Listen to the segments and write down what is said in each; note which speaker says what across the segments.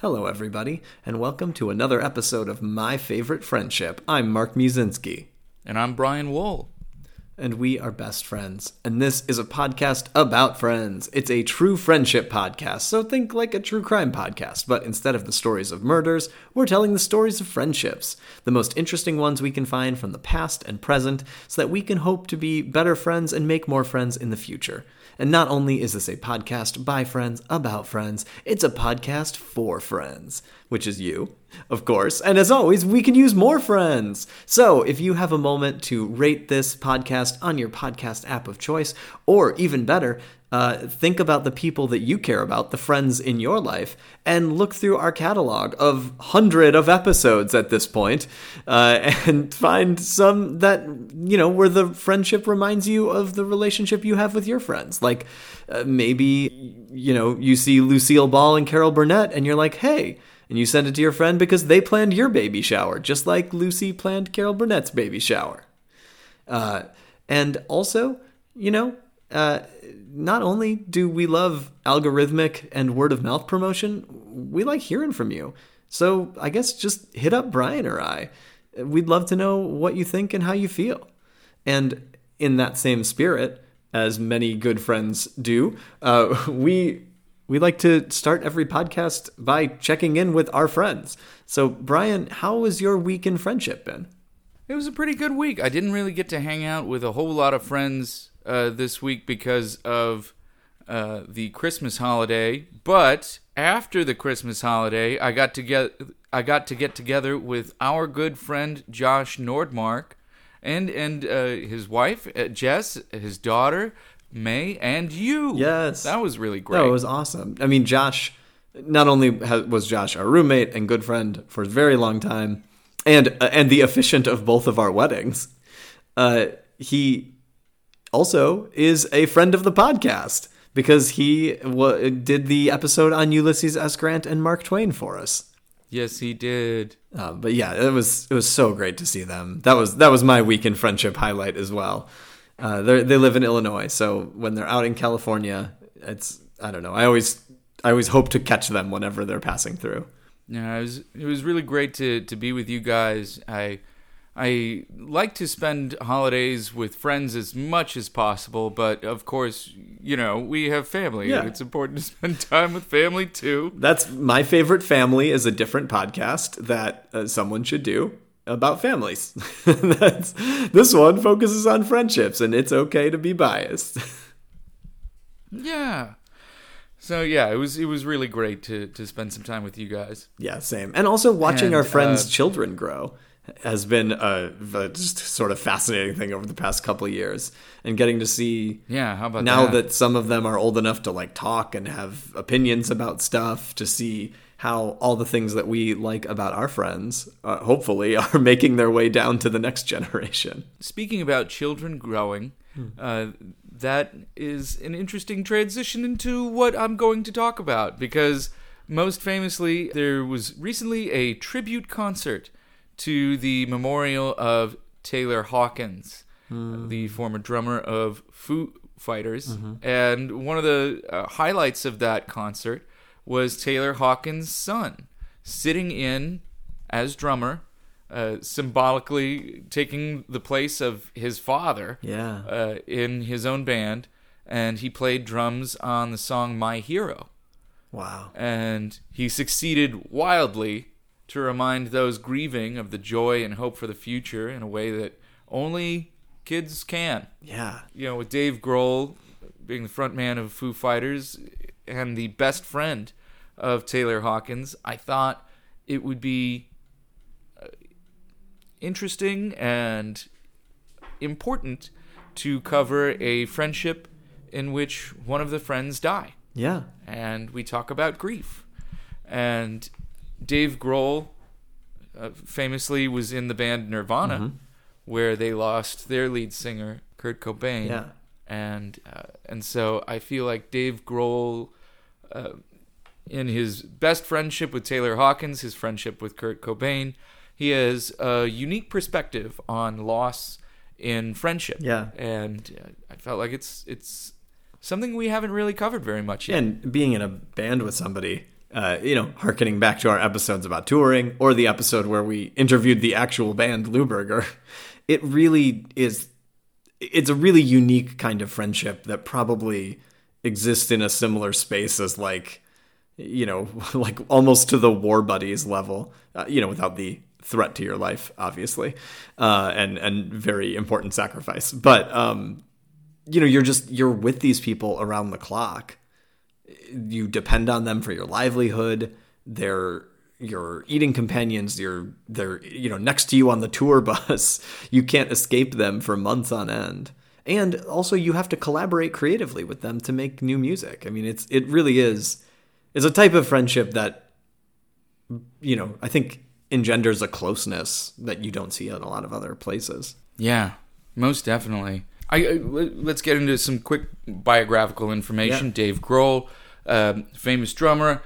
Speaker 1: Hello, everybody, and welcome to another episode of My Favorite Friendship. I'm Mark Musinski,
Speaker 2: And I'm Brian Wool.
Speaker 1: and we are best friends. And this is a podcast about friends. It's a true friendship podcast, so think like a true crime podcast, but instead of the stories of murders, we're telling the stories of friendships, the most interesting ones we can find from the past and present, so that we can hope to be better friends and make more friends in the future. And not only is this a podcast by friends about friends, it's a podcast for friends, which is you, of course. And as always, we can use more friends. So if you have a moment to rate this podcast on your podcast app of choice, or even better, uh, think about the people that you care about, the friends in your life, and look through our catalog of hundred of episodes at this point, uh, and find some that you know where the friendship reminds you of the relationship you have with your friends. Like uh, maybe you know you see Lucille Ball and Carol Burnett, and you're like, hey. And you send it to your friend because they planned your baby shower, just like Lucy planned Carol Burnett's baby shower. Uh, and also, you know, uh, not only do we love algorithmic and word of mouth promotion, we like hearing from you. So I guess just hit up Brian or I. We'd love to know what you think and how you feel. And in that same spirit, as many good friends do, uh, we we like to start every podcast by checking in with our friends. So, Brian, how has your week in friendship been?
Speaker 2: It was a pretty good week. I didn't really get to hang out with a whole lot of friends uh, this week because of uh, the Christmas holiday. But after the Christmas holiday, I got to get I got to get together with our good friend Josh Nordmark, and and uh, his wife uh, Jess, his daughter May, and you.
Speaker 1: Yes.
Speaker 2: that was really great.
Speaker 1: That was awesome. I mean, Josh, not only was Josh our roommate and good friend for a very long time, and uh, and the officiant of both of our weddings, uh, he also is a friend of the podcast because he w- did the episode on Ulysses S. Grant and Mark Twain for us.
Speaker 2: yes, he did.
Speaker 1: Uh, but yeah, it was it was so great to see them. That was that was my week in friendship highlight as well. Uh, they they live in Illinois, so when they're out in California, it's I don't know. I always I always hope to catch them whenever they're passing through.
Speaker 2: Yeah, it was it was really great to to be with you guys. I I like to spend holidays with friends as much as possible, but of course, you know, we have family
Speaker 1: Yeah.
Speaker 2: and it's important to spend time with family too.
Speaker 1: That's my favorite family is a different podcast that uh, someone should do about families. That's this one focuses on friendships, and it's okay to be biased.
Speaker 2: Yeah. So yeah, it was it was really great to to spend some time with you guys.
Speaker 1: Yeah, same. And also watching
Speaker 2: And,
Speaker 1: our friends'
Speaker 2: uh,
Speaker 1: children grow has been a, a just sort of fascinating thing over the past couple of years, and getting to see
Speaker 2: Yeah, how about
Speaker 1: now
Speaker 2: that?
Speaker 1: that some of them are old enough to like talk and have opinions about stuff, to see how all the things that we like about our friends, uh, hopefully, are making their way down to the next generation.
Speaker 2: Speaking about children growing, uh, that is an interesting transition into what I'm going to talk about because most famously, there was recently a tribute concert to the memorial of Taylor Hawkins, the former drummer of Foo Fighters. And one of the uh, highlights of that concert was Taylor Hawkins' son sitting in as drummer, uh, symbolically taking the place of his father
Speaker 1: Yeah.
Speaker 2: uh, in his own band, and he played drums on the song "My Hero,"
Speaker 1: Wow.
Speaker 2: and he succeeded wildly to remind those grieving of the joy and hope for the future in a way that only kids can.
Speaker 1: Yeah.
Speaker 2: You know, with Dave Grohl being the front man of Foo Fighters and the best friend of Taylor Hawkins, I thought it would be uh, interesting and important to cover a friendship in which one of the friends die
Speaker 1: Yeah.
Speaker 2: and we talk about grief. And Dave Grohl uh, famously was in the band Nirvana,
Speaker 1: Mm-hmm.
Speaker 2: where they lost their lead singer Kurt Cobain.
Speaker 1: Yeah.
Speaker 2: And uh, and so I feel like Dave Grohl, uh, in his best friendship with Taylor Hawkins, his friendship with Kurt Cobain, he has a unique perspective on loss in friendship.
Speaker 1: Yeah.
Speaker 2: And uh, I felt like it's it's something we haven't really covered very much yet.
Speaker 1: And being in a band with somebody uh, you know, harkening back to our episodes about touring or the episode where we interviewed the actual band Louberger, it really is. It's a really unique kind of friendship that probably exists in a similar space as like, you know, like almost to the war buddies level. Uh, you know, without the threat to your life, obviously, uh, and and very important sacrifice. But um, you know, you're just you're with these people around the clock you depend on them for your livelihood. They're your eating companions. You're they're you know next to you on the tour bus. You can't escape them for months on end. And also, you have to collaborate creatively with them to make new music. I mean, it's it really is. It's a type of friendship that, you know, I think engenders a closeness that you don't see in a lot of other places.
Speaker 2: Yeah, most definitely. I, let's get into some quick biographical information.
Speaker 1: Yeah.
Speaker 2: Dave Grohl um, famous drummer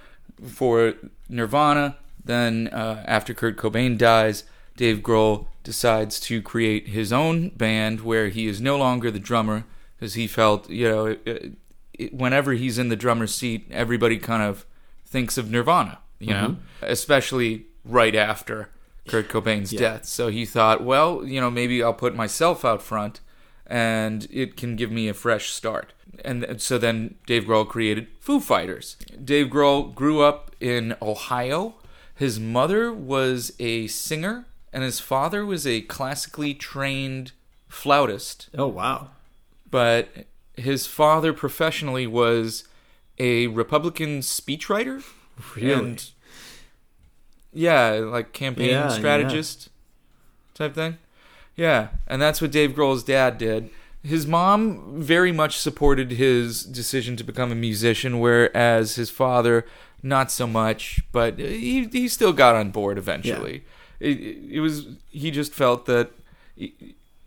Speaker 2: for Nirvana. Then, uh, after Kurt Cobain dies, Dave Grohl decides to create his own band where he is no longer the drummer because he felt, you know, it, it, whenever he's in the drummer's seat, everybody kind of thinks of Nirvana, you know, especially right after Kurt Cobain's death. So he thought, well, you know, maybe I'll put myself out front and it can give me a fresh start. And so then Dave Grohl created Foo Fighters. Dave Grohl grew up in Ohio. His mother was a singer, and his father was a classically trained flautist.
Speaker 1: Oh wow!
Speaker 2: But his father professionally was a Republican speechwriter.
Speaker 1: Really?
Speaker 2: And yeah, like campaign
Speaker 1: Yeah,
Speaker 2: strategist type thing. Yeah, and that's what Dave Grohl's dad did. His mom very much supported his decision to become a musician, whereas his father not so much. But he he still got on board eventually. It, it was he just felt that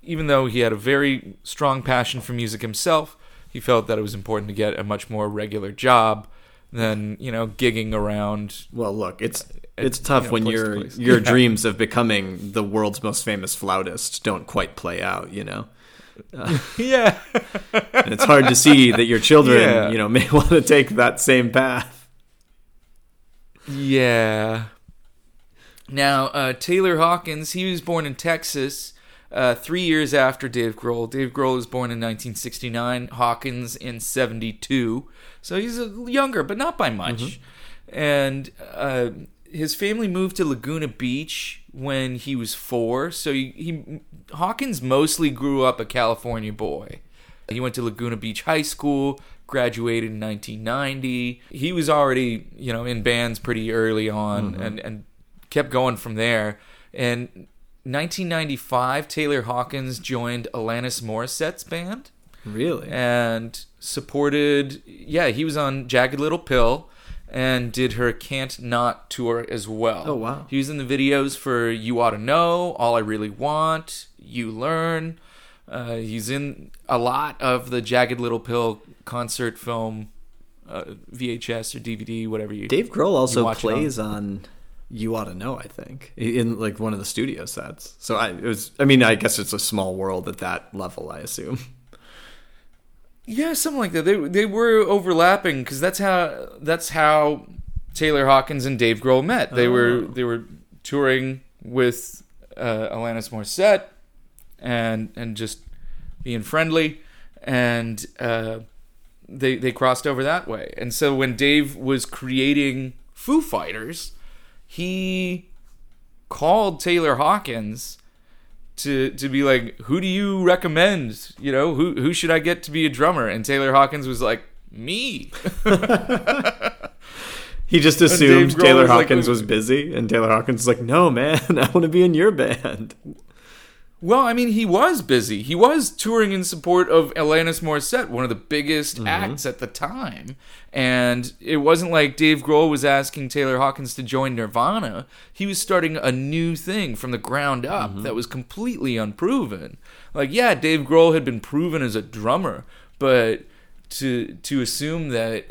Speaker 2: even though he had a very strong passion for music himself, he felt that it was important to get a much more regular job than you know gigging around
Speaker 1: Well, look, it's it's tough
Speaker 2: you know,
Speaker 1: when
Speaker 2: place to
Speaker 1: your your
Speaker 2: Yeah.
Speaker 1: dreams of becoming the world's most famous flautist don't quite play out. You know,
Speaker 2: yeah
Speaker 1: and it's hard to see that your children,
Speaker 2: Yeah.
Speaker 1: you know, may want to take that same path.
Speaker 2: Yeah. Now, uh, Taylor Hawkins, he was born in Texas uh, three years after Dave Grohl. Dave Grohl was born in 1969, Hawkins in 72. So he's a younger, but not by much. And uh, his family moved to Laguna Beach when he was four. So he, he Hawkins mostly grew up a California boy. He went to Laguna Beach High School, graduated in 1990. He was already, you know, in bands pretty early on and, and kept going from there. And 1995, Taylor Hawkins joined Alanis Morissette's band
Speaker 1: Really?
Speaker 2: and supported, yeah, he was on Jagged Little Pill and did her Can't Not tour as well.
Speaker 1: Oh, wow.
Speaker 2: He was in the videos for You Ought to Know, All I Really Want, You Learn. Uh, he's in a lot of the Jagged Little Pill concert film, uh, VHS or DVD, whatever you.
Speaker 1: Dave Grohl also
Speaker 2: it on-
Speaker 1: plays on You Ought to Know, I think, in like one of the studio sets. So I it was I mean, I guess it's a small world at that level, I assume.
Speaker 2: Yeah, something like that. They they were overlapping because that's how that's how Taylor Hawkins and Dave Grohl met. They were
Speaker 1: Oh.
Speaker 2: they were touring with uh, Alanis Morissette and and just being friendly, and uh, they they crossed over that way. And so when Dave was creating Foo Fighters, he called Taylor Hawkins to to be like, who do you recommend? You know, who who should I get to be a drummer? And Taylor Hawkins was like, me.
Speaker 1: He just assumed Taylor
Speaker 2: was like-
Speaker 1: Hawkins was busy, and Taylor Hawkins was like, "No, man, I want to be in your band."
Speaker 2: Well, I mean, he was busy. He was touring in support of Alanis Morissette, one of the biggest mm-hmm. acts at the time. And it wasn't like Dave Grohl was asking Taylor Hawkins to join Nirvana. He was starting a new thing from the ground up mm-hmm. that was completely unproven. Like, yeah, Dave Grohl had been proven as a drummer, but to to assume that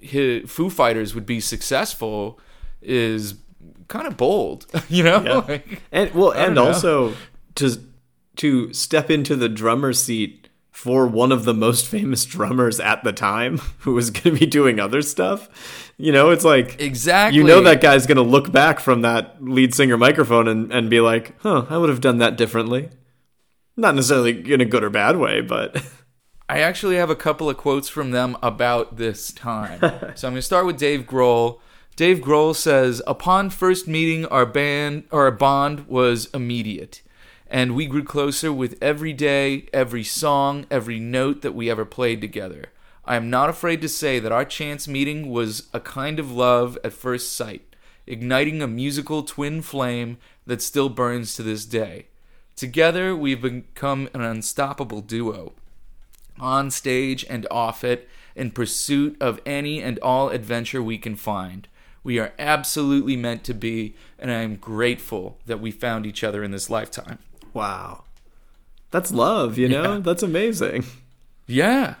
Speaker 2: his Foo Fighters would be successful is kind of bold, you know?
Speaker 1: Yeah.
Speaker 2: Like-
Speaker 1: And well, and also to to step into the drummer seat for one of the most famous drummers at the time who was going to be doing other stuff. You know, it's like
Speaker 2: Exactly.
Speaker 1: you know that guy's going to look back from that lead singer microphone and, and be like, huh, I would have done that differently. Not necessarily in a good or bad way, but
Speaker 2: I actually have a couple of quotes from them about this time. so I'm going to start with Dave Grohl. Dave Grohl says, "Upon first meeting, our band, our bond was immediate, and we grew closer with every day, every song, every note that we ever played together. I am not afraid to say that our chance meeting was a kind of love at first sight, igniting a musical twin flame that still burns to this day. Together, we've become an unstoppable duo." on stage and off it, in pursuit of any and all adventure we can find. We are absolutely meant to be, and I am grateful that we found each other in this lifetime.
Speaker 1: Wow. That's love, you know?
Speaker 2: Yeah.
Speaker 1: That's amazing.
Speaker 2: Yeah,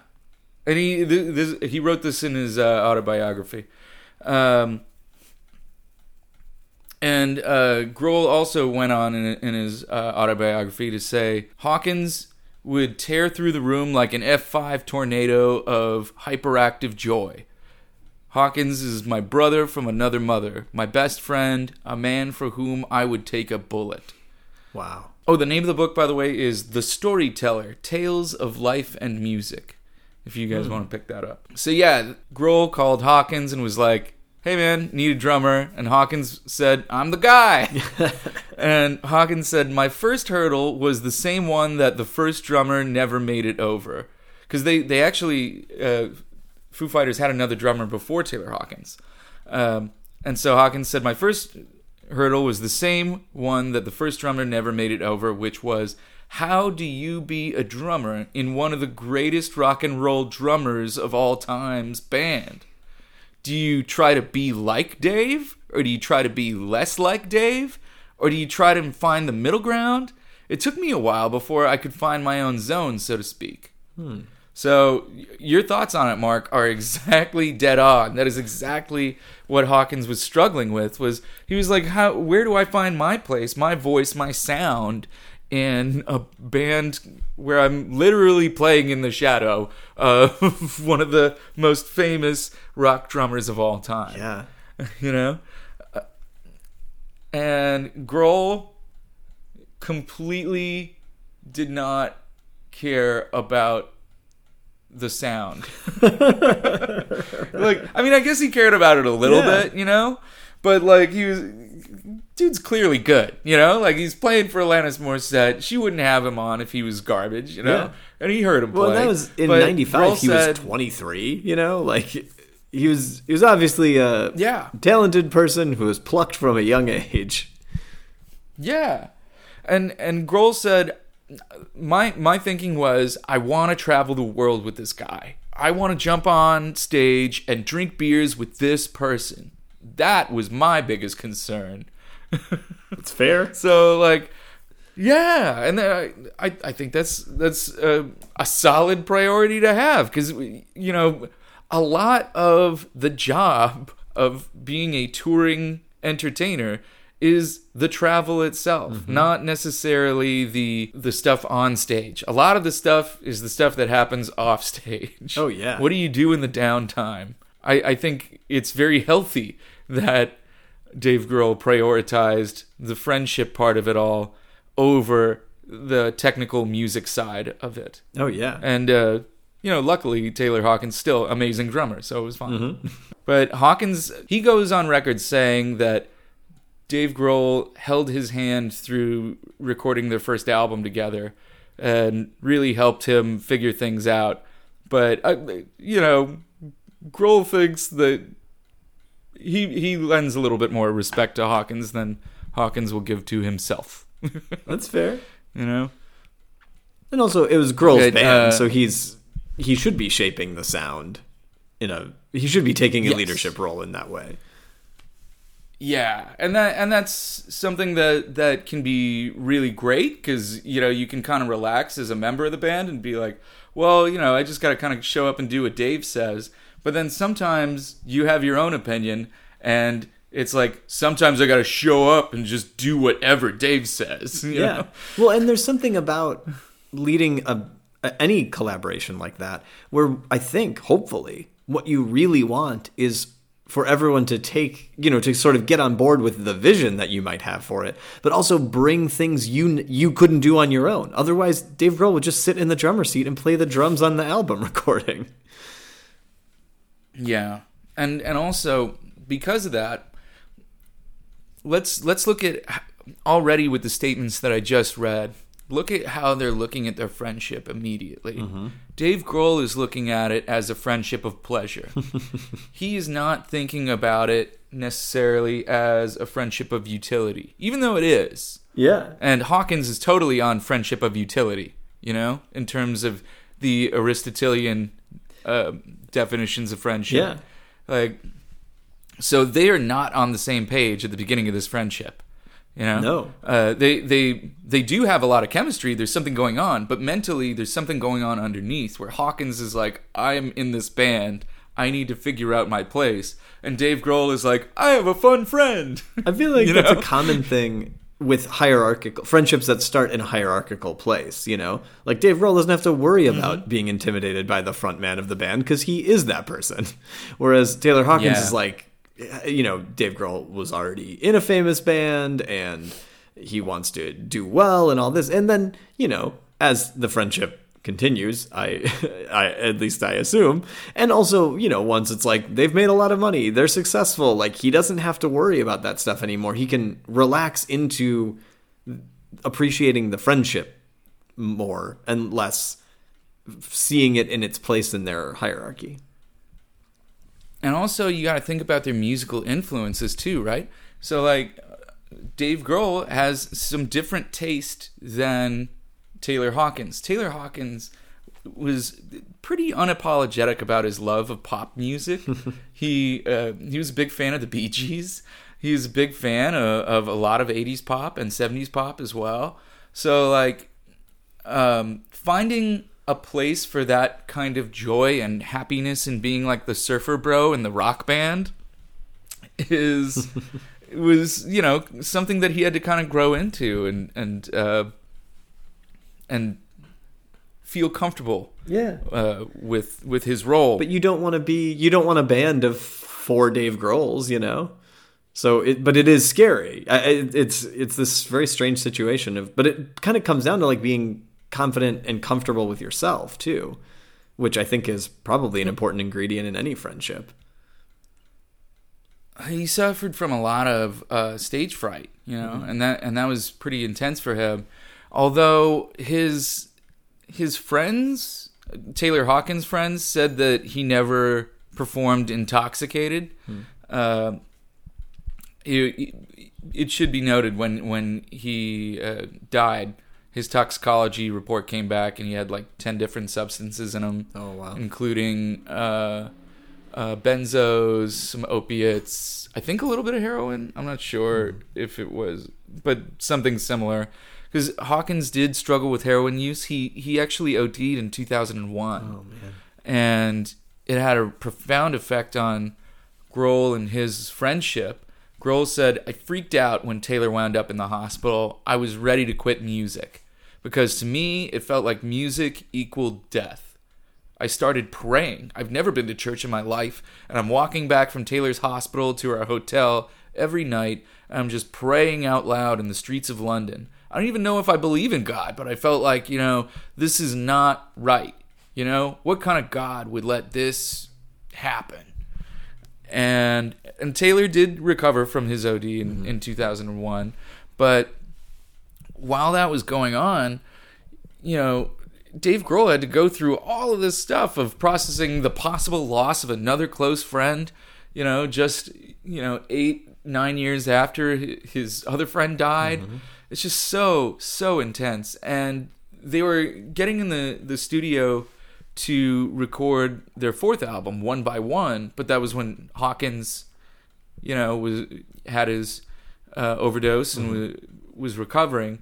Speaker 2: and he this, he wrote this in his uh, autobiography. Um, and uh, Grohl also went on in, in his uh, autobiography to say Hawkins would tear through the room like an F5 tornado of hyperactive joy. Hawkins is my brother from another mother, my best friend, a man for whom I would take a bullet.
Speaker 1: Wow.
Speaker 2: Oh, the name of the book, by the way, is The Storyteller Tales of Life and Music. If you guys want to pick that up. So, yeah, Grohl called Hawkins and was like, hey man, need a drummer. And Hawkins said, I'm the guy. and Hawkins said, my first hurdle was the same one that the first drummer never made it over. Because they, they actually, uh, Foo Fighters had another drummer before Taylor Hawkins. Um, and so Hawkins said, my first hurdle was the same one that the first drummer never made it over, which was how do you be a drummer in one of the greatest rock and roll drummers of all time's band? Do you try to be like Dave? Or do you try to be less like Dave? Or do you try to find the middle ground? It took me a while before I could find my own zone, so to speak. Hmm. So your thoughts on it, Mark, are exactly dead on. That is exactly what Hawkins was struggling with. Was he was like, how? Where do I find my place, my voice, my sound in a band where I'm literally playing in the shadow of one of the most famous rock drummers of all time?
Speaker 1: Yeah.
Speaker 2: you know. Uh, And Grohl completely did not care about the sound. like, I mean, I guess he cared about it a little
Speaker 1: Yeah.
Speaker 2: bit, you know, but like he was. Dude's clearly good, you know. Like he's playing for Alanis Morissette. She wouldn't have him on if he was garbage, you know.
Speaker 1: Yeah.
Speaker 2: And he heard him
Speaker 1: Well,
Speaker 2: play.
Speaker 1: Well, that was in
Speaker 2: But
Speaker 1: '95.
Speaker 2: Grohl
Speaker 1: He
Speaker 2: said-
Speaker 1: was 23. You know, like he was. He was obviously a
Speaker 2: Yeah.
Speaker 1: talented person who was plucked from a young age.
Speaker 2: Yeah. And and Grohl said my my thinking was I want to travel the world with this guy. I want to jump on stage and drink beers with this person. That was my biggest concern.
Speaker 1: It's fair.
Speaker 2: So like yeah, and then I, I I think that's that's a, a solid priority to have because you know a lot of the job of being a touring entertainer is the travel itself, not necessarily the the stuff on stage. A lot of the stuff is the stuff that happens off stage.
Speaker 1: Oh, yeah.
Speaker 2: What do you do in the downtime? I, I think it's very healthy that Dave Grohl prioritized the friendship part of it all over the technical music side of it.
Speaker 1: Oh yeah.
Speaker 2: And uh, you know, luckily Taylor Hawkins still amazing drummer, so it was fine. But Hawkins he goes on record saying that Dave Grohl held his hand through recording their first album together and really helped him figure things out. But uh, you know, Grohl thinks that he he lends a little bit more respect to Hawkins than Hawkins will give to himself.
Speaker 1: That's fair.
Speaker 2: you know.
Speaker 1: And also, it was Grohl's
Speaker 2: Good,
Speaker 1: band,
Speaker 2: uh,
Speaker 1: so he's he should be shaping the sound in a. He should be taking a
Speaker 2: Yes.
Speaker 1: leadership role in that way.
Speaker 2: Yeah, and that and that's something that that can be really great because you know you can kind of relax as a member of the band and be like, well, you know, I just got to kind of show up and do what Dave says. But then sometimes you have your own opinion, and it's like sometimes I got to show up and just do whatever Dave says. you
Speaker 1: Yeah.
Speaker 2: know?
Speaker 1: Well, and there's something about leading a a- any collaboration like that, where I think, hopefully, what you really want is for everyone to take, you know, to sort of get on board with the vision that you might have for it, but also bring things you you couldn't do on your own. Otherwise, Dave Grohl would just sit in the drummer seat and play the drums on the album recording.
Speaker 2: Yeah, and and also because of that, let's let's look at already with the statements that I just read. Look at how they're looking at their friendship immediately. Dave Grohl is looking at it as a friendship of pleasure. he is not thinking about it necessarily as a friendship of utility, even though it is.
Speaker 1: Yeah.
Speaker 2: And Hawkins is totally on friendship of utility, you know, in terms of the Aristotelian uh, definitions of friendship.
Speaker 1: Yeah.
Speaker 2: Like, so they are not on the same page at the beginning of this friendship. You know,
Speaker 1: No.
Speaker 2: Uh, they they they do have a lot of chemistry. There's something going on, but mentally, there's something going on underneath. Where Hawkins is like, I'm in this band. I need to figure out my place, and Dave Grohl is like, I have a fun friend.
Speaker 1: I feel like that's
Speaker 2: know?
Speaker 1: a common thing with hierarchical friendships that start in a hierarchical place, you know? Like Dave Grohl doesn't have to worry
Speaker 2: Mm-hmm.
Speaker 1: about being intimidated by the front man of the band because he is that person. Whereas Taylor Hawkins
Speaker 2: Yeah.
Speaker 1: is like, you know, Dave Grohl was already in a famous band and he wants to do well and all this. And then, you know, as the friendship continues, I, I at least I assume, and also, you know, once it's like they've made a lot of money, they're successful, like he doesn't have to worry about that stuff anymore. He can relax into appreciating the friendship more and less seeing it in its place in their hierarchy.
Speaker 2: And also you got to think about their musical influences too, right? So like Dave Grohl has some different taste than Taylor Hawkins. Taylor Hawkins was pretty unapologetic about his love of pop music. he uh, he was a big fan of the Bee Gees. He was a big fan of, of a lot of 80s pop and 70s pop as well. So like um, finding a place for that kind of joy and happiness in being like the surfer bro in the rock band is was you know something that he had to kind of grow into and and uh, and feel comfortable
Speaker 1: Yeah.
Speaker 2: uh, with with his role.
Speaker 1: But you don't want to be you don't want a band of four Dave Grohls, you know. So it, but it is scary. I, it, it's it's this very strange situation of, but it kind of comes down to like being confident and comfortable with yourself too, which I think is probably an important ingredient in any friendship.
Speaker 2: he suffered from a lot of uh, stage fright, you know, and that and that was pretty intense for him. Although his his friends, Taylor Hawkins' friends, said that he never performed intoxicated. Uh, it, it should be noted when when he uh, died, his toxicology report came back, and he had like ten different substances in him
Speaker 1: Oh wow.
Speaker 2: including uh, uh, benzos, some opiates, I think a little bit of heroin. I'm not sure if it was, but something similar. Because Hawkins did struggle with heroin use. He he actually OD'd in 2001,
Speaker 1: Oh man.
Speaker 2: and it had a profound effect on Grohl and his friendship. Grohl said, I freaked out when Taylor wound up in the hospital. I was ready to quit music because to me, it felt like music equaled death. I started praying. I've never been to church in my life, and I'm walking back from Taylor's hospital to our hotel every night, and I'm just praying out loud in the streets of London. I don't even know if I believe in God, but I felt like, you know, this is not right. You know, what kind of God would let this happen? And and Taylor did recover from his OD in, mm-hmm. in 2001, but while that was going on, you know, Dave Grohl had to go through all of this stuff of processing the possible loss of another close friend, you know, just, you know, eight, nine years after his other friend died. Mm-hmm. It's just so, so intense. And they were getting in the, the studio to record their fourth album, One by One, but that was when Hawkins, you know, was had his uh, overdose and mm-hmm. was, was recovering.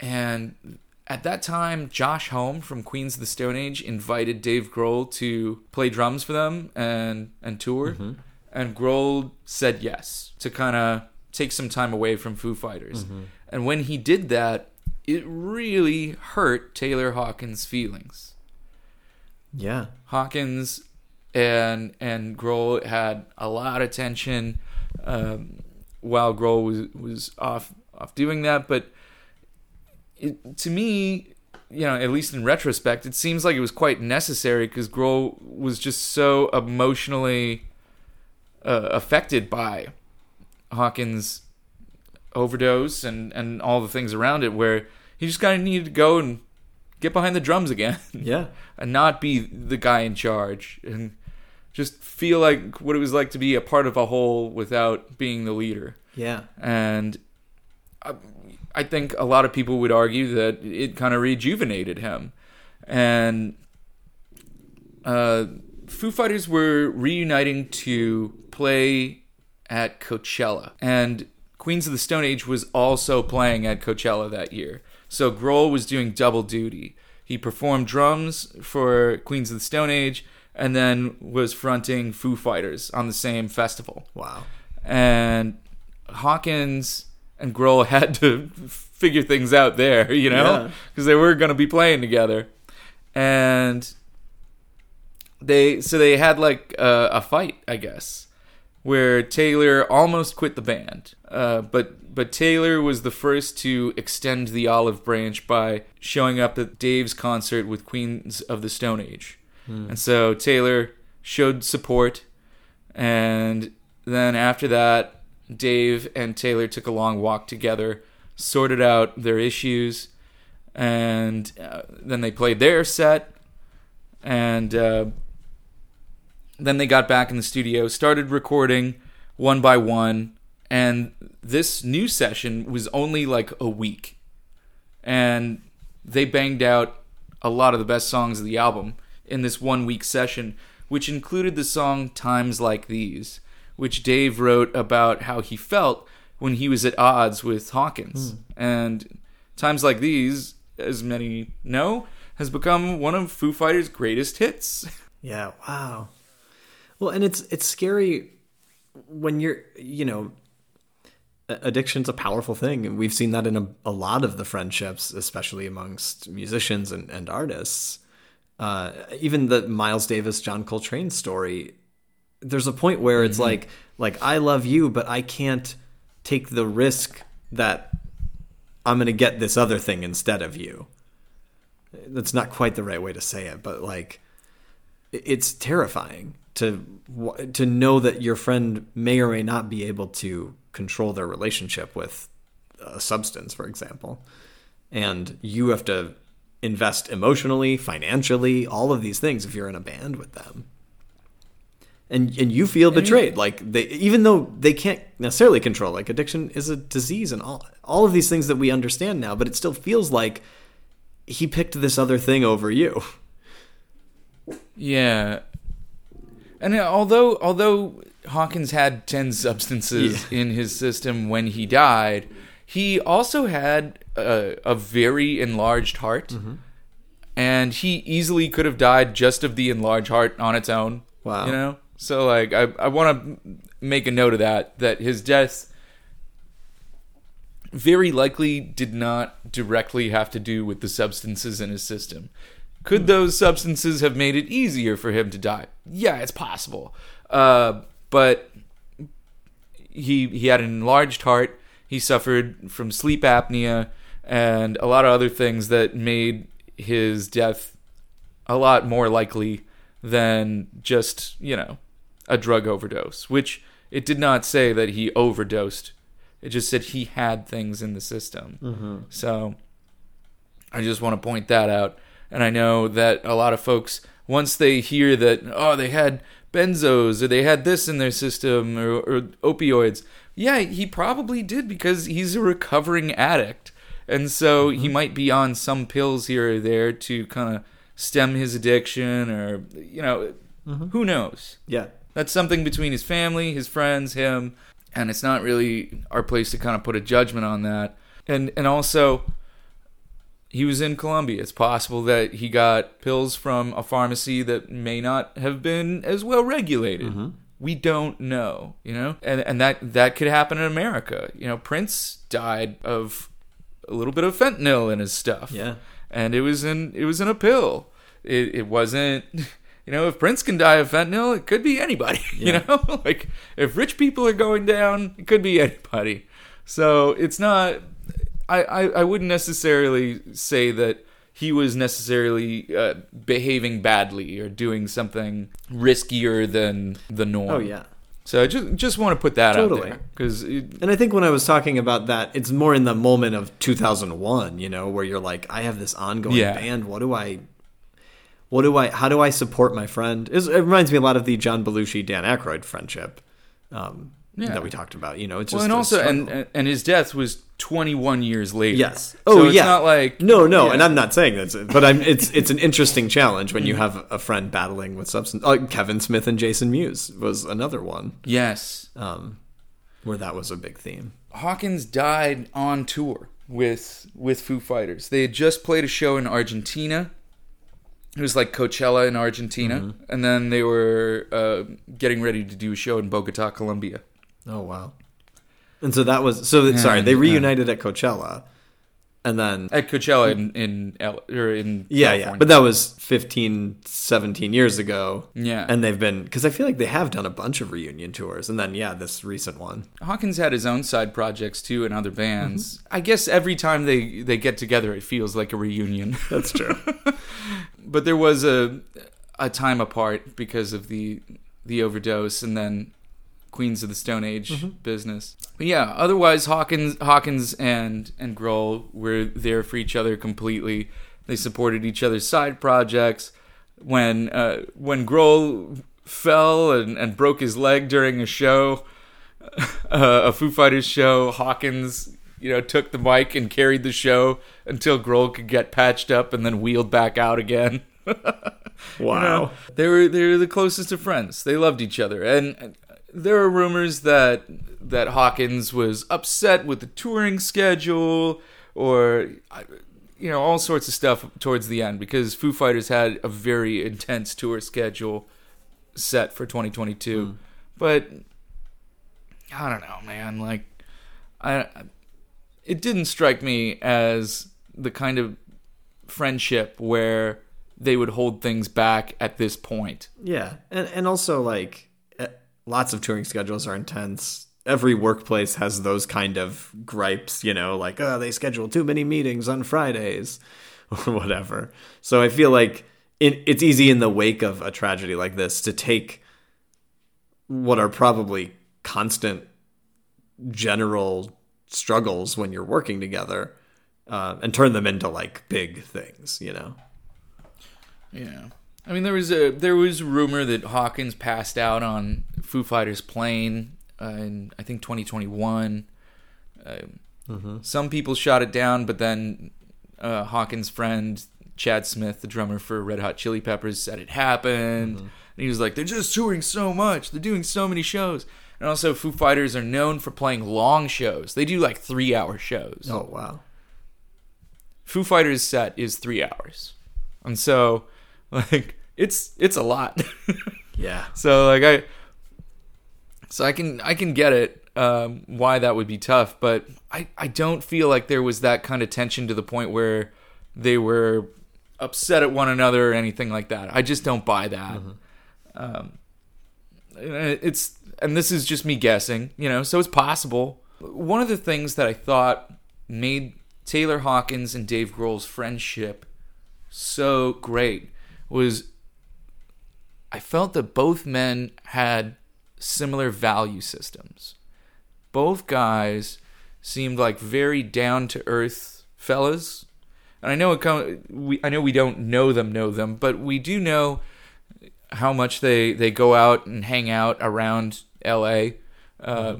Speaker 2: And at that time, Josh Homme from Queens of the Stone Age invited Dave Grohl to play drums for them and and tour, mm-hmm. and Grohl said yes to kind of take some time away from Foo Fighters. Mm-hmm. And when he did that, it really hurt Taylor Hawkins' feelings.
Speaker 1: Yeah.
Speaker 2: Hawkins and and Grohl had a lot of tension um, while Grohl was was off off doing that. But it, to me, you know, at least in retrospect, it seems like it was quite necessary because Grohl was just so emotionally uh, affected by Hawkins' overdose and and all the things around it, where he just kind of needed to go and get behind the drums again.
Speaker 1: Yeah.
Speaker 2: and not be the guy in charge and just feel like what it was like to be a part of a whole without being the leader.
Speaker 1: Yeah.
Speaker 2: And I, I think a lot of people would argue that it kind of rejuvenated him. And uh, Foo Fighters were reuniting to play at Coachella. And Queens of the Stone Age was also playing at Coachella that year. So Grohl was doing double duty. He performed drums for Queens of the Stone Age and then was fronting Foo Fighters on the same festival.
Speaker 1: Wow.
Speaker 2: And Hawkins and Grohl had to figure things out there, you know,
Speaker 1: Yeah.
Speaker 2: because they were going to be playing together. And they so they had like a, a fight, I guess, where Taylor almost quit the band, uh, but but Taylor was the first to extend the olive branch by showing up at Dave's concert with Queens of the Stone Age, and so Taylor showed support, and then after that, Dave and Taylor took a long walk together, sorted out their issues, and uh, then they played their set, and. Uh, then they got back in the studio, started recording one by one, and this new session was only like a week. And they banged out a lot of the best songs of the album in this one week session, which included the song Times Like These, which Dave wrote about how he felt when he was at odds with Hawkins. Hmm. And Times Like These, as many know, has become one of Foo Fighters' greatest hits.
Speaker 1: Yeah, wow. Well, and it's it's scary when you're, you know, addiction's a powerful thing, and we've seen that in a, a lot of the friendships, especially amongst musicians and, and artists. Uh, even the Miles Davis, John Coltrane story, there's a point where it's like, like I love you, but I can't take the risk that I'm going to get this other thing instead of you. That's not quite the right way to say it, but like it's terrifying to to know that your friend may or may not be able to control their relationship with a substance, for example, and you have to invest emotionally, financially, all of these things if you're in a band with them. And and you feel betrayed, like they even though they can't necessarily control, like addiction is a disease and all all of these things that we understand now, but it still feels like he picked this other thing over you.
Speaker 2: Yeah. And although although Hawkins had 10 substances in his system when he died, he also had a, a very enlarged heart. Mm-hmm. And he easily could have died just of the enlarged heart on its own.
Speaker 1: Wow.
Speaker 2: You know? So like I I want to make a note of that that his death very likely did not directly have to do with the substances in his system. Could those substances have made it easier for him to die? Yeah, it's possible. Uh, but he he had an enlarged heart. He suffered from sleep apnea and a lot of other things that made his death a lot more likely than just you know a drug overdose. Which it did not say that he overdosed. It just said he had things in the system. So I just want to point that out. And I know that a lot of folks, once they hear that, oh, they had benzos or they had this in their system or, or opioids, yeah, he probably did because he's a recovering addict. And so he mm-hmm. might be on some pills here or there to kind of stem his addiction or, you know, mm-hmm. who knows?
Speaker 1: Yeah.
Speaker 2: That's something between his family, his friends, him, and it's not really our place to kind of put a judgment on that. And and also he was in Colombia. It's possible that he got pills from a pharmacy that may not have been as well regulated. Mm-hmm. We don't know, you know? And and that that could happen in America. You know, Prince died of a little bit of fentanyl in his stuff.
Speaker 1: Yeah.
Speaker 2: and it was in it was in a pill. It it wasn't. You know, if Prince can die of fentanyl, it could be anybody. You know, like if rich people are going down, it could be anybody. So it's not. I I, I wouldn't necessarily say that he was necessarily uh, behaving badly or doing something riskier than the norm.
Speaker 1: Oh yeah.
Speaker 2: So I just just want to put that out there because
Speaker 1: And I think when I was talking about that, it's more in the moment of 2001, you know, where you're like, I have this ongoing
Speaker 2: Yeah.
Speaker 1: band. What do I, what do I, how do I support my friend? It reminds me a lot of the John Belushi, Dan Aykroyd friendship um,
Speaker 2: Yeah.
Speaker 1: that we talked about. You know, it's just
Speaker 2: well, and also and
Speaker 1: struggle.
Speaker 2: and- and his death was 21 years later.
Speaker 1: Yes.
Speaker 2: So
Speaker 1: Oh,
Speaker 2: it's
Speaker 1: yeah.
Speaker 2: not like
Speaker 1: No, no,
Speaker 2: Yeah.
Speaker 1: and I'm not saying that's it, but I'm. It's it's an interesting challenge when you have a friend battling with substance. Uh, Kevin Smith and Jason Mewes was another one
Speaker 2: yes.
Speaker 1: um, where that was a big theme.
Speaker 2: Hawkins died on tour with with Foo Fighters. They had just played a show in Argentina. It was like Coachella in Argentina,
Speaker 1: Mm-hmm.
Speaker 2: and then they were uh, getting ready to do a show in Bogota, Colombia.
Speaker 1: Oh wow! And so that was so. that sorry,
Speaker 2: And,
Speaker 1: they
Speaker 2: uh,
Speaker 1: reunited at Coachella, and then
Speaker 2: At Coachella in in L- or in
Speaker 1: yeah, yeah. But that was 15, 17 years ago.
Speaker 2: Yeah.
Speaker 1: and they've been because I feel like they have done a bunch of reunion tours, and then yeah, this recent one.
Speaker 2: Hawkins had his own side projects too and other bands.
Speaker 1: Mm-hmm.
Speaker 2: I guess every time they they get together, it feels like a reunion.
Speaker 1: That's true.
Speaker 2: but there was a a time apart because of the the overdose and then Queens of the Stone Age
Speaker 1: Mm-hmm.
Speaker 2: business. But yeah, otherwise Hawkins Hawkins and and Grohl were there for each other completely. They supported each other's side projects. When uh, when Grohl fell and, and broke his leg during a show, uh, a Foo Fighters show, Hawkins you know took the mic and carried the show until Grohl could get patched up and then wheeled back out again.
Speaker 1: Wow.
Speaker 2: They were they were the closest of friends. They loved each other, and there are rumors that that Hawkins was upset with the touring schedule, or you know all sorts of stuff towards the end because Foo Fighters had a very intense tour schedule set for 2022. Hmm. But I don't know, man. Like I, it didn't strike me as the kind of friendship where they would hold things back at this point.
Speaker 1: Yeah, and and also like lots of touring schedules are intense. Every workplace has those kind of gripes, you know, like oh they schedule too many meetings on Fridays or whatever. So I feel like it, it's easy in the wake of a tragedy like this to take what are probably constant general struggles when you're working together uh, and turn them into like big things, you know.
Speaker 2: Yeah. I mean, there was a there was rumor that Hawkins passed out on Foo Fighters' plane uh, in I think 2021. Uh, Some people shot it down, but then uh, Hawkins' friend Chad Smith, the drummer for Red Hot Chili Peppers, said it happened. And he was like, "They're just touring so much. They're doing so many shows." And also, Foo Fighters are known for playing long shows. They do like three-hour shows.
Speaker 1: Oh wow.
Speaker 2: Foo Fighters set is three hours, and so like it's it's a lot.
Speaker 1: Yeah.
Speaker 2: so like I, so I can I can get it um, why that would be tough, but I I don't feel like there was that kind of tension to the point where they were upset at one another or anything like that. I just don't buy that. Um, it's and this is just me guessing, you know, so it's possible. One of the things that I thought made Taylor Hawkins and Dave Grohl's friendship so great was I felt that both men had similar value systems. Both guys seemed like very down to earth fellas. And I know it com- we I know we don't know them know them, but we do know how much they they go out and hang out around LA. Uh,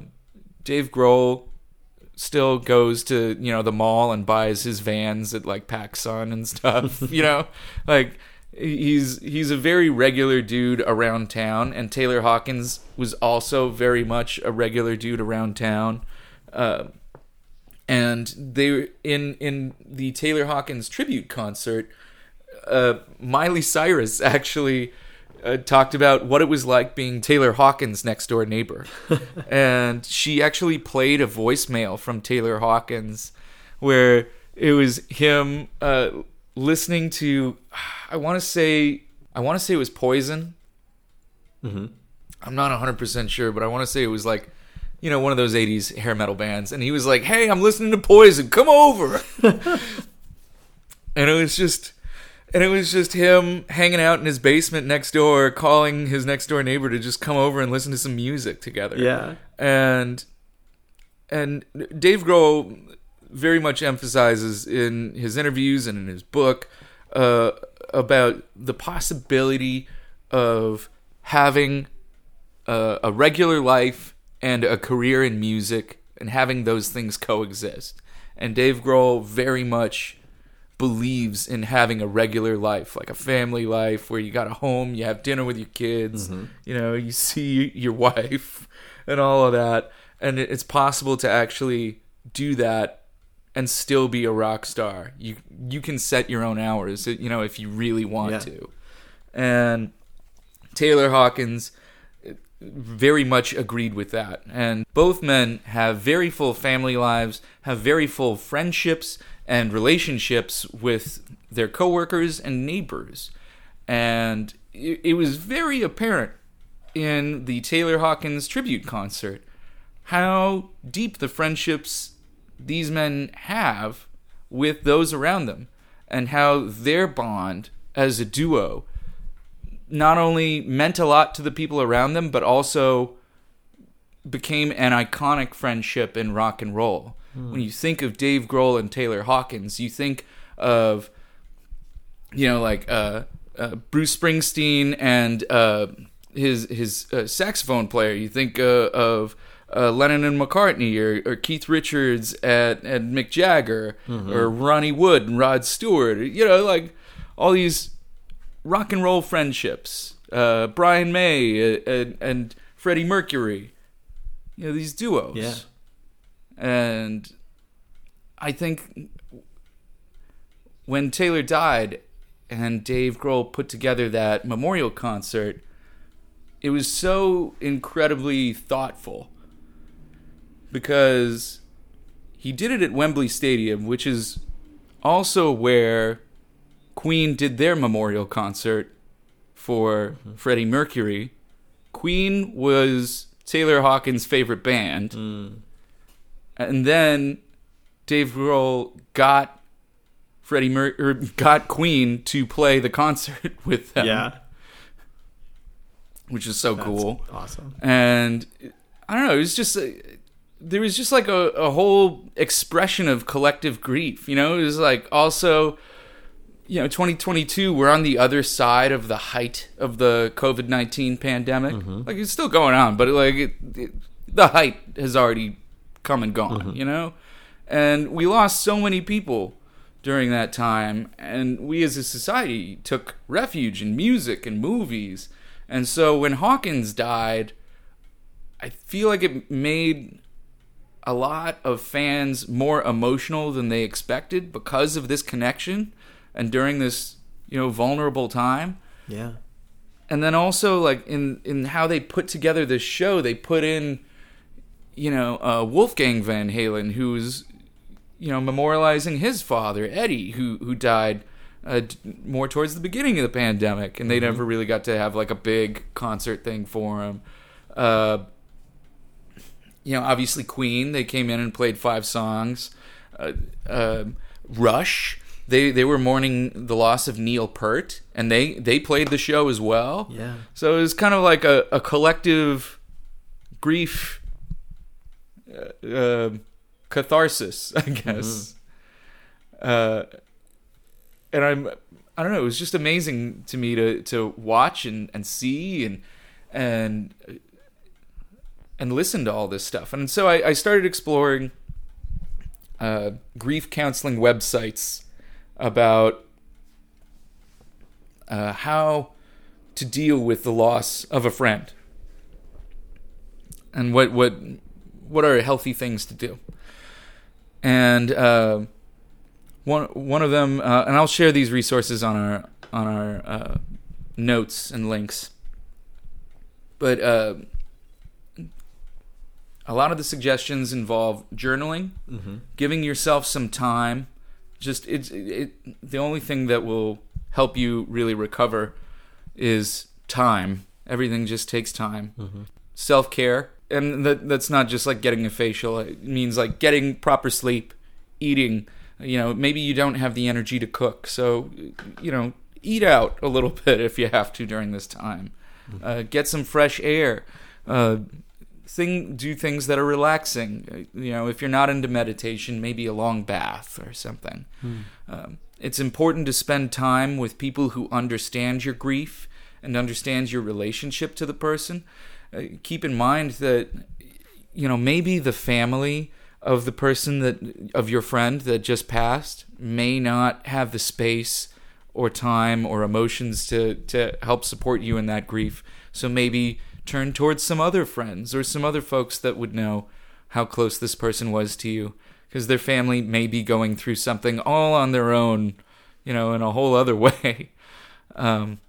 Speaker 2: Dave Grohl still goes to you know the mall and buys his vans at like PacSun and stuff. you know, like he's he's a very regular dude around town, and Taylor Hawkins was also very much a regular dude around town. Uh, and they in in the Taylor Hawkins tribute concert, uh, Miley Cyrus actually uh, talked about what it was like being Taylor Hawkins' next door neighbor, and she actually played a voicemail from Taylor Hawkins, where it was him uh, listening to. I want to say I want to say it was Poison.
Speaker 1: Mm-hmm.
Speaker 2: I'm not 100 percent sure, but I want to say it was like. You know, one of those 80s hair metal bands. And he was like, Hey, I'm listening to Poison. Come over. and it was just and it was just him hanging out in his basement next door calling his next door neighbor to just come over and listen to some music together
Speaker 1: Yeah.
Speaker 2: and and Dave Grohl very much emphasizes in his interviews and in his book uh, about the possibility of having a, a regular life and a career in music and having those things coexist. And Dave Grohl very much believes in having a regular life, like a family life where you got a home, you have dinner with your kids, you know, you see your wife and all of that. And it's possible to actually do that and still be a rock star. You you can set your own hours, uh, you know, if you really want
Speaker 1: Yeah.
Speaker 2: to. And Taylor Hawkins uh, very much agreed with that. And both men have very full family lives, have very full friendships and relationships with their coworkers and neighbors. And it, it was very apparent in the Taylor Hawkins tribute concert how deep the friendships these men have with those around them and how their bond as a duo not only meant a lot to the people around them, but also became an iconic friendship in rock and roll. When you think of Dave Grohl and Taylor Hawkins, you think of, you know, like uh, uh, Bruce Springsteen and uh, his his uh, saxophone player. You think uh, of uh, Lennon and McCartney, or, or Keith Richards and, and Mick Jagger, or Ronnie Wood and Rod Stewart. You know, like all these rock and roll friendships. Uh, Brian May uh, and, and Freddie Mercury. You know these duos.
Speaker 1: Yeah.
Speaker 2: And I think when Taylor died and Dave Grohl put together that memorial concert, it was so incredibly thoughtful because he did it at Wembley Stadium, which is also where Queen did their memorial concert for mm-hmm. Freddie Mercury. Queen was Taylor Hawkins' favorite band. Mm. And then Dave Grohl got Freddie Mer- or got Queen to play the concert with them,
Speaker 1: Yeah.
Speaker 2: which is so
Speaker 1: That's
Speaker 2: cool.
Speaker 1: Awesome.
Speaker 2: And I don't know, it was just a, there was just like a, a whole expression of collective grief. You know, it was like also, you know, 2022, we're on the other side of the height of the COVID 19 pandemic. Mm-hmm. Like it's still going on, but like it, it, the height has already come and gone, mm-hmm. you know? And we lost so many people during that time, and we as a society took refuge in music and movies. And so when Hawkins died, I feel like it made a lot of fans more emotional than they expected because of this connection and during this, you know, vulnerable time.
Speaker 1: Yeah.
Speaker 2: and then also like in in how they put together this show they put in you know uh, wolfgang van halen who's you know memorializing his father eddie who who died uh, more towards the beginning of the pandemic. And they never really got to have like a big concert thing for him. Uh, you know obviously queen they came in and played five songs uh, uh, rush they they were mourning the loss of neil peart and they they played the show as well
Speaker 1: Yeah.
Speaker 2: so it was kind of like a, a collective grief uh, uh, catharsis, I guess. Uh, and I'm I don't know. It was just amazing to me to to watch and, and see and and and listen to all this stuff. And so I, I started exploring uh, grief counseling websites about uh, how to deal with the loss of a friend and what what what are healthy things to do. And uh, one one of them, uh, and I'll share these resources on our on our uh, notes and links. But uh, a lot of the suggestions involve journaling, giving yourself some time. Just it's it, the only thing that will help you really recover is time. Everything just takes time. Self care, and that that's not just like getting a facial. It means like getting proper sleep, eating. You know, maybe you don't have the energy to cook, so you know, eat out a little bit if you have to during this time. Uh, get some fresh air. Uh, thing do things that are relaxing. You know, if you're not into meditation, maybe a long bath or something. Um, it's important to spend time with people who understand your grief and understand your relationship to the person. Uh, keep in mind that you know maybe the family of the person that of your friend that just passed may not have the space or time or emotions to to help support you in that grief. So maybe turn towards some other friends or some other folks that would know how close this person was to you because their family may be going through something all on their own, you know, in a whole other way. Um,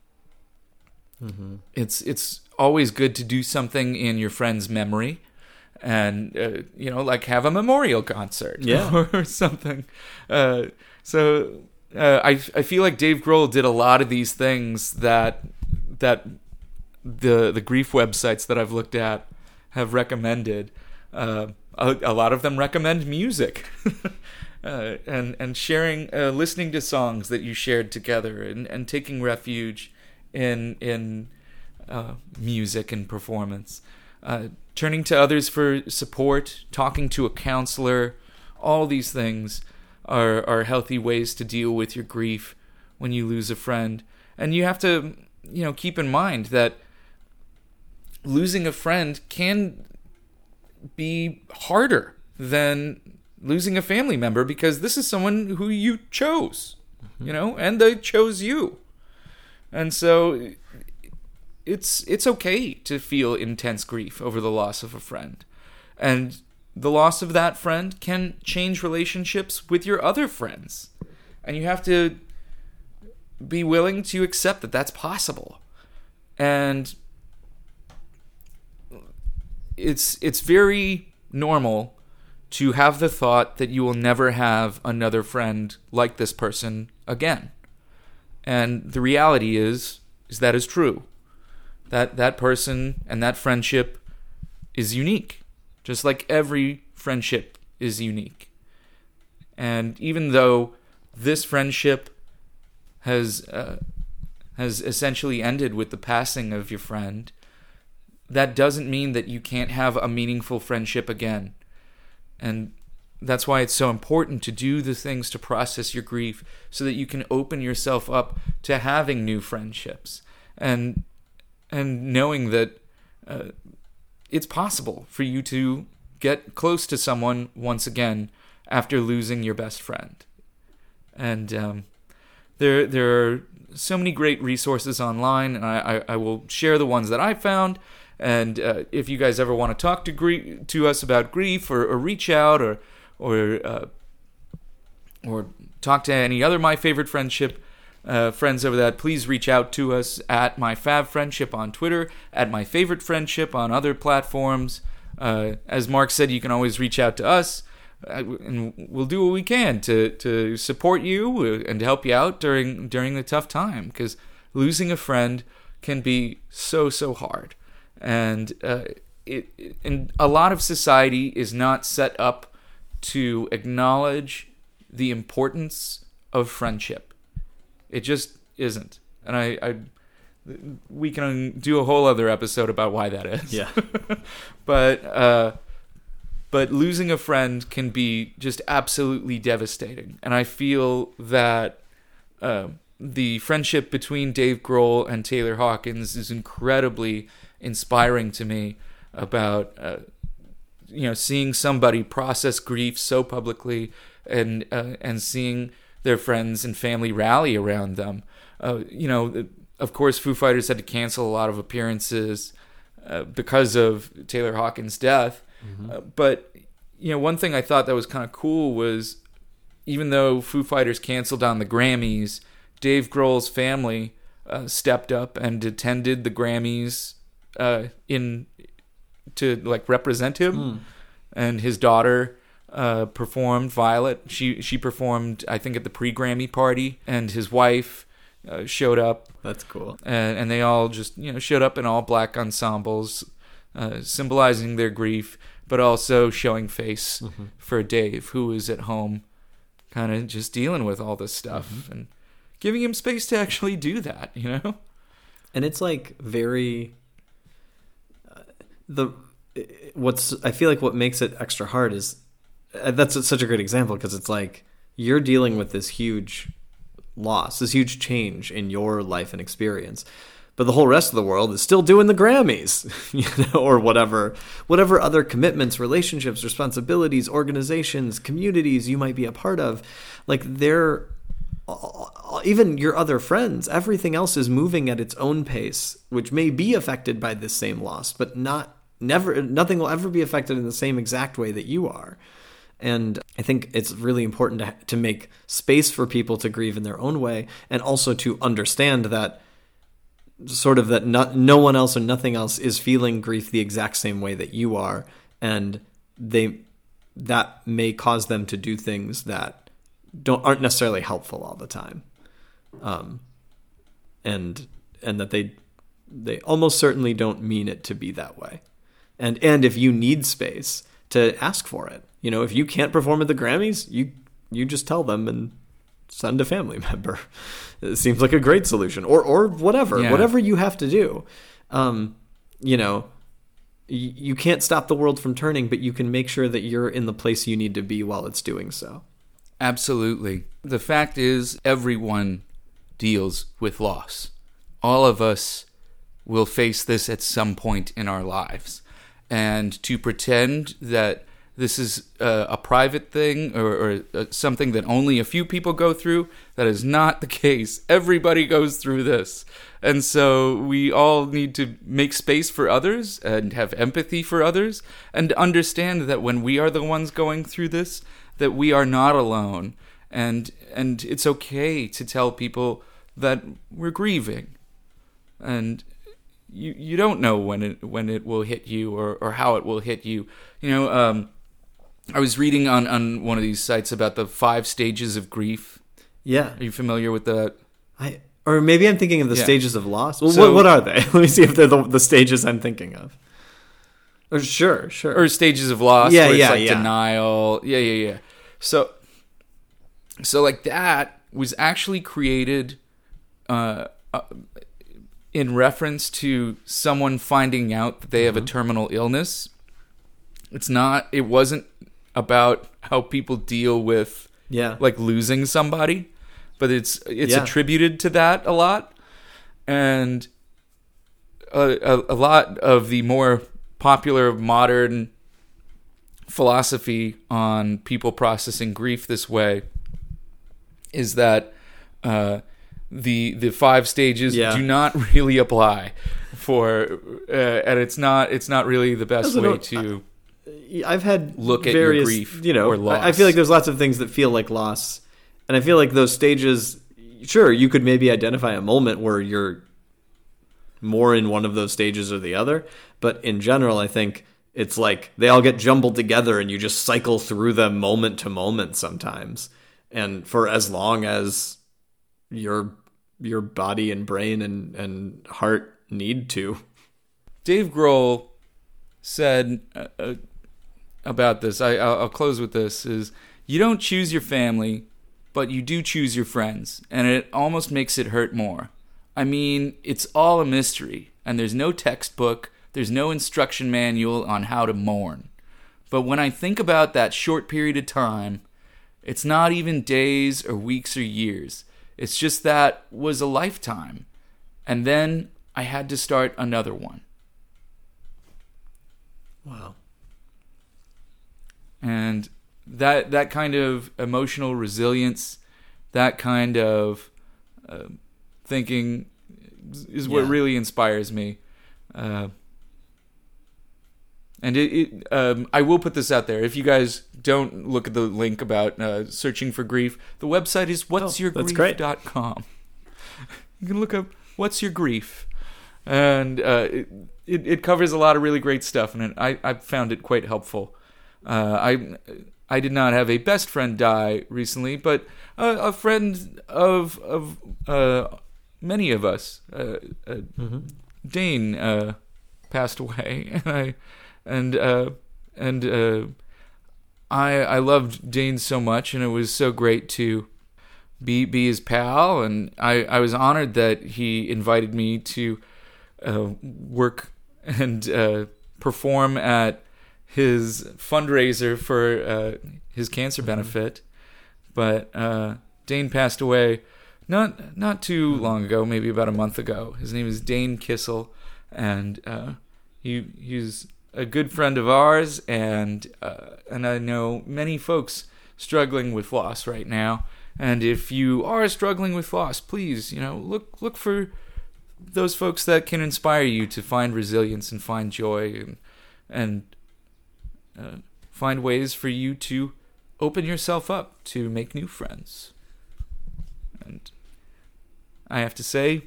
Speaker 2: It's it's always good to do something in your friend's memory, and uh, you know, like have a memorial concert,
Speaker 1: Yeah.
Speaker 2: or something. Uh, so uh, I I feel like Dave Grohl did a lot of these things that that the the grief websites that I've looked at have recommended. Uh, a, a lot of them recommend music. Uh, and and sharing, uh, listening to songs that you shared together, and, and taking refuge in in uh, music and performance, uh, turning to others for support, talking to a counselor, all these things are are healthy ways to deal with your grief when you lose a friend, and you have to you know keep in mind that losing a friend can be harder than losing a family member because this is someone who you chose, you know, and they chose you. And so it's it's okay to feel intense grief over the loss of a friend. And the loss of that friend can change relationships with your other friends. And you have to be willing to accept that that's possible. And it's it's very normal to have the thought that you will never have another friend like this person again. And the reality is is that is true. That that person and that friendship is unique, just like every friendship is unique. And even though this friendship has uh, has essentially ended with the passing of your friend, that doesn't mean that you can't have a meaningful friendship again. And that's why it's so important to do the things to process your grief so that you can open yourself up to having new friendships and and knowing that uh, it's possible for you to get close to someone once again after losing your best friend. And um, there there are so many great resources online, and I, I, I will share the ones that I found. And uh, if you guys ever want to talk to to us about grief, or, or reach out, or or uh, or talk to any other my favorite friendship uh, friends over that, please reach out to us at my fab friendship on Twitter, at my favorite friendship on other platforms. Uh, as Mark said, you can always reach out to us, uh, and we'll do what we can to to support you uh, and to help you out during during the tough time. Because losing a friend can be so so hard, and uh, it, it and a lot of society is not set up to acknowledge the importance of friendship. It just isn't, and I, I we can do a whole other episode about why that is.
Speaker 1: Yeah.
Speaker 2: but uh, but losing a friend can be just absolutely devastating, and I feel that uh, the friendship between Dave Grohl and Taylor Hawkins is incredibly inspiring to me about uh, you know seeing somebody process grief so publicly and uh, and seeing their friends and family rally around them. Uh, you know, of course, Foo Fighters had to cancel a lot of appearances uh, because of Taylor Hawkins' death. Uh, but you know, one thing I thought that was kind of cool was even though Foo Fighters canceled on the Grammys, Dave Grohl's family uh, stepped up and attended the Grammys uh, in to like represent him,
Speaker 1: Hmm.
Speaker 2: and his daughter uh, performed. Violet, she she performed, I think, at the pre Grammy party, and his wife uh, showed up,
Speaker 1: That's cool.
Speaker 2: and, and they all just you know showed up in all black ensembles, uh, symbolizing their grief, but also showing face
Speaker 1: Mm-hmm.
Speaker 2: for Dave, who is at home, kind of just dealing with all this stuff
Speaker 1: Mm-hmm.
Speaker 2: and giving him space to actually do that. You know.
Speaker 1: and it's like very the what's I feel like what makes it extra hard is uh, that's such a great example because it's like you're dealing with this huge loss, this huge change in your life and experience. But the whole rest of the world is still doing the Grammys, you know, or whatever, whatever other commitments, relationships, responsibilities, organizations, communities you might be a part of. Like they're even your other friends, everything else is moving at its own pace, which may be affected by this same loss, but not never nothing will ever be affected in the same exact way that you are. And I think it's really important to, to make space for people to grieve in their own way and also to understand that sort of that not, no one else or nothing else is feeling grief the exact same way that you are. And they that may cause them to do things that don't aren't necessarily helpful all the time. Um and and that they they almost certainly don't mean it to be that way and and if you need space to ask for it you know if you can't perform at the grammys you you just tell them and send a family member it seems like a great solution or or whatever
Speaker 2: Yeah.
Speaker 1: whatever you have to do um you know y- you can't stop the world from turning but you can make sure that you're in the place you need to be while it's doing so
Speaker 2: Absolutely. The fact is, everyone deals with loss. All of us will face this at some point in our lives. And to pretend that this is a private thing or, or uh, something that only a few people go through, that is not the case. Everybody goes through this. And so we all need to make space for others and have empathy for others and understand that when we are the ones going through this, that we are not alone and and it's okay to tell people that we're grieving and you you don't know when it when it will hit you or, or how it will hit you you know um I was reading on on one of these sites about the five stages of grief
Speaker 1: yeah
Speaker 2: are you familiar with that
Speaker 1: I or maybe I'm thinking of the
Speaker 2: Yeah.
Speaker 1: stages of loss. Well,
Speaker 2: So-
Speaker 1: what, what are they? Let me see if they're the, the stages I'm thinking of. Or sure, sure.
Speaker 2: or stages of loss
Speaker 1: Yeah,
Speaker 2: where it's
Speaker 1: yeah,
Speaker 2: like
Speaker 1: yeah.
Speaker 2: denial yeah yeah yeah so so like that was actually created uh, uh in reference to someone finding out that they have a
Speaker 1: Mm-hmm.
Speaker 2: terminal illness it's not it wasn't about how people deal with
Speaker 1: yeah,
Speaker 2: like losing somebody but it's it's
Speaker 1: Yeah.
Speaker 2: attributed to that a lot and a, a, a lot of the more popular modern philosophy on people processing grief this way is that uh, the the five stages
Speaker 1: Yeah.
Speaker 2: do not really apply for uh, and it's not it's not really the best way to
Speaker 1: I've had
Speaker 2: Look at your grief
Speaker 1: you know,
Speaker 2: or
Speaker 1: I-
Speaker 2: loss.
Speaker 1: I feel like there's lots of things that feel like loss, and I feel like those stages. Sure, you could maybe identify a moment where you're more in one of those stages or the other, but in general, I think it's like they all get jumbled together, and you just cycle through them moment to moment sometimes, and for as long as your your body and brain and and heart need to.
Speaker 2: Dave Grohl said uh, uh, about this. I, I'll, I'll close with this: is you don't choose your family, but you do choose your friends, and it almost makes it hurt more. I mean, it's all a mystery, and there's no textbook, there's no instruction manual on how to mourn. But when I think about that short period of time, it's not even days or weeks or years. It's just that was a lifetime. And then I had to start another one.
Speaker 1: Wow.
Speaker 2: and that that kind of emotional resilience, that kind of uh, thinking, is what
Speaker 1: Yeah.
Speaker 2: really inspires me. Uh, and it, it um, I will put this out there. If you guys don't look at the link about uh, searching for grief, the website is
Speaker 1: Oh,
Speaker 2: what'syourgrief.com. You can look up what's your grief, and uh, it, it it covers a lot of really great stuff, and it, I I found it quite helpful. Uh, I I did not have a best friend die recently, but a, a friend of of uh, many of us, uh, uh, Dane, uh, passed away, and I and uh, and uh, I I loved Dane so much, and it was so great to be be his pal, and I I was honored that he invited me to uh, work and uh, perform at his fundraiser for uh, his cancer benefit. But uh, Dane passed away not not too long ago, maybe about a month ago. His name is Dane Kissel, and uh, he he's a good friend of ours, and uh, and I know many folks struggling with loss right now. And if you are struggling with loss, please, you know, look look for those folks that can inspire you to find resilience and find joy and and uh, find ways for you to open yourself up to make new friends. And I have to say,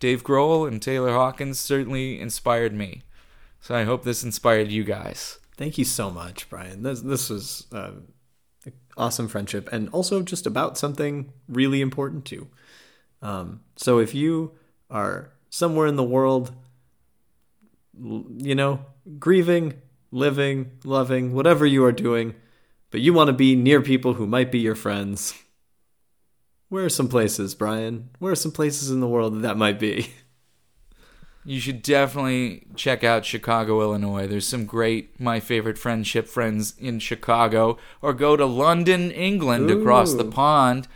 Speaker 2: Dave Grohl and Taylor Hawkins certainly inspired me. So I hope this inspired you guys.
Speaker 1: Thank you so much, Brian. This this was uh, awesome friendship, and also just about something really important too. Um, so if you are somewhere in the world, you know, grieving, living, loving, whatever you are doing, but you want to be near people who might be your friends, where are some places, Brian? Where are some places in the world that, that might be?
Speaker 2: You should definitely check out Chicago, Illinois. There's some great My Favorite Friendship friends in Chicago. Or go to London, England, across the pond.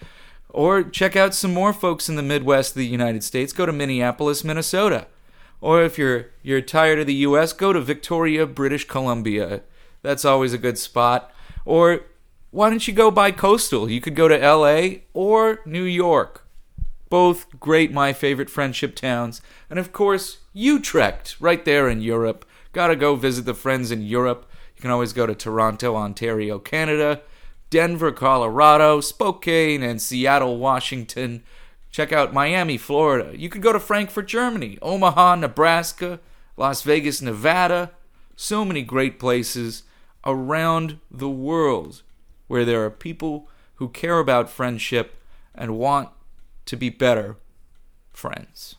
Speaker 2: Or check out some more folks in the Midwest of the United States. Go to Minneapolis, Minnesota. Or if you're you're tired of the US, go to Victoria, British Columbia. That's always a good spot. Or why don't you go by coastal? You could go to LA or New York both great my favorite friendship towns and of course utrecht right there in europe. Gotta go visit the friends in europe. You can always go to toronto ontario canada denver colorado spokane and seattle washington. Check out miami florida. You could go to frankfurt germany omaha nebraska las vegas nevada. So many great places around the world where there are people who care about friendship and want to be better friends.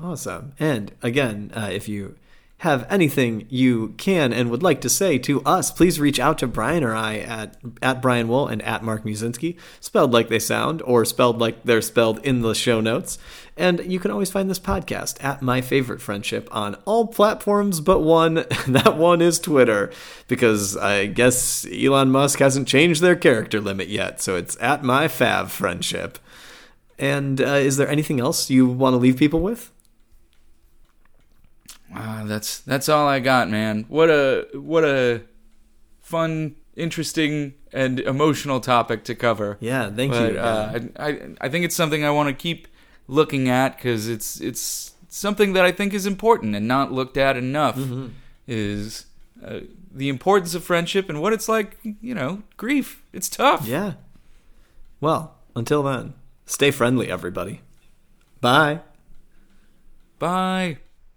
Speaker 1: Awesome. And again, uh, if you have anything you can and would like to say to us, please reach out to Brian or I at at Brian Wool and at Mark Musinski, spelled like they sound or spelled like they're spelled in the show notes. And you can always find this podcast at My Favorite Friendship on all platforms but one. that one is Twitter, because I guess Elon Musk hasn't changed their character limit yet. So it's at My Fav Friendship. And uh, is there anything else you want to leave people with?
Speaker 2: Ah, that's that's all I got, man. What a what a fun, interesting, and emotional topic to cover.
Speaker 1: Yeah, thank
Speaker 2: but,
Speaker 1: you.
Speaker 2: Uh, I, I I think it's something I want to keep looking at because it's it's something that I think is important and not looked at enough.
Speaker 1: Mm-hmm.
Speaker 2: Is uh, the importance of friendship and what it's like. You know, grief. It's tough.
Speaker 1: Yeah. Well, until then, stay friendly, everybody. Bye.
Speaker 2: Bye.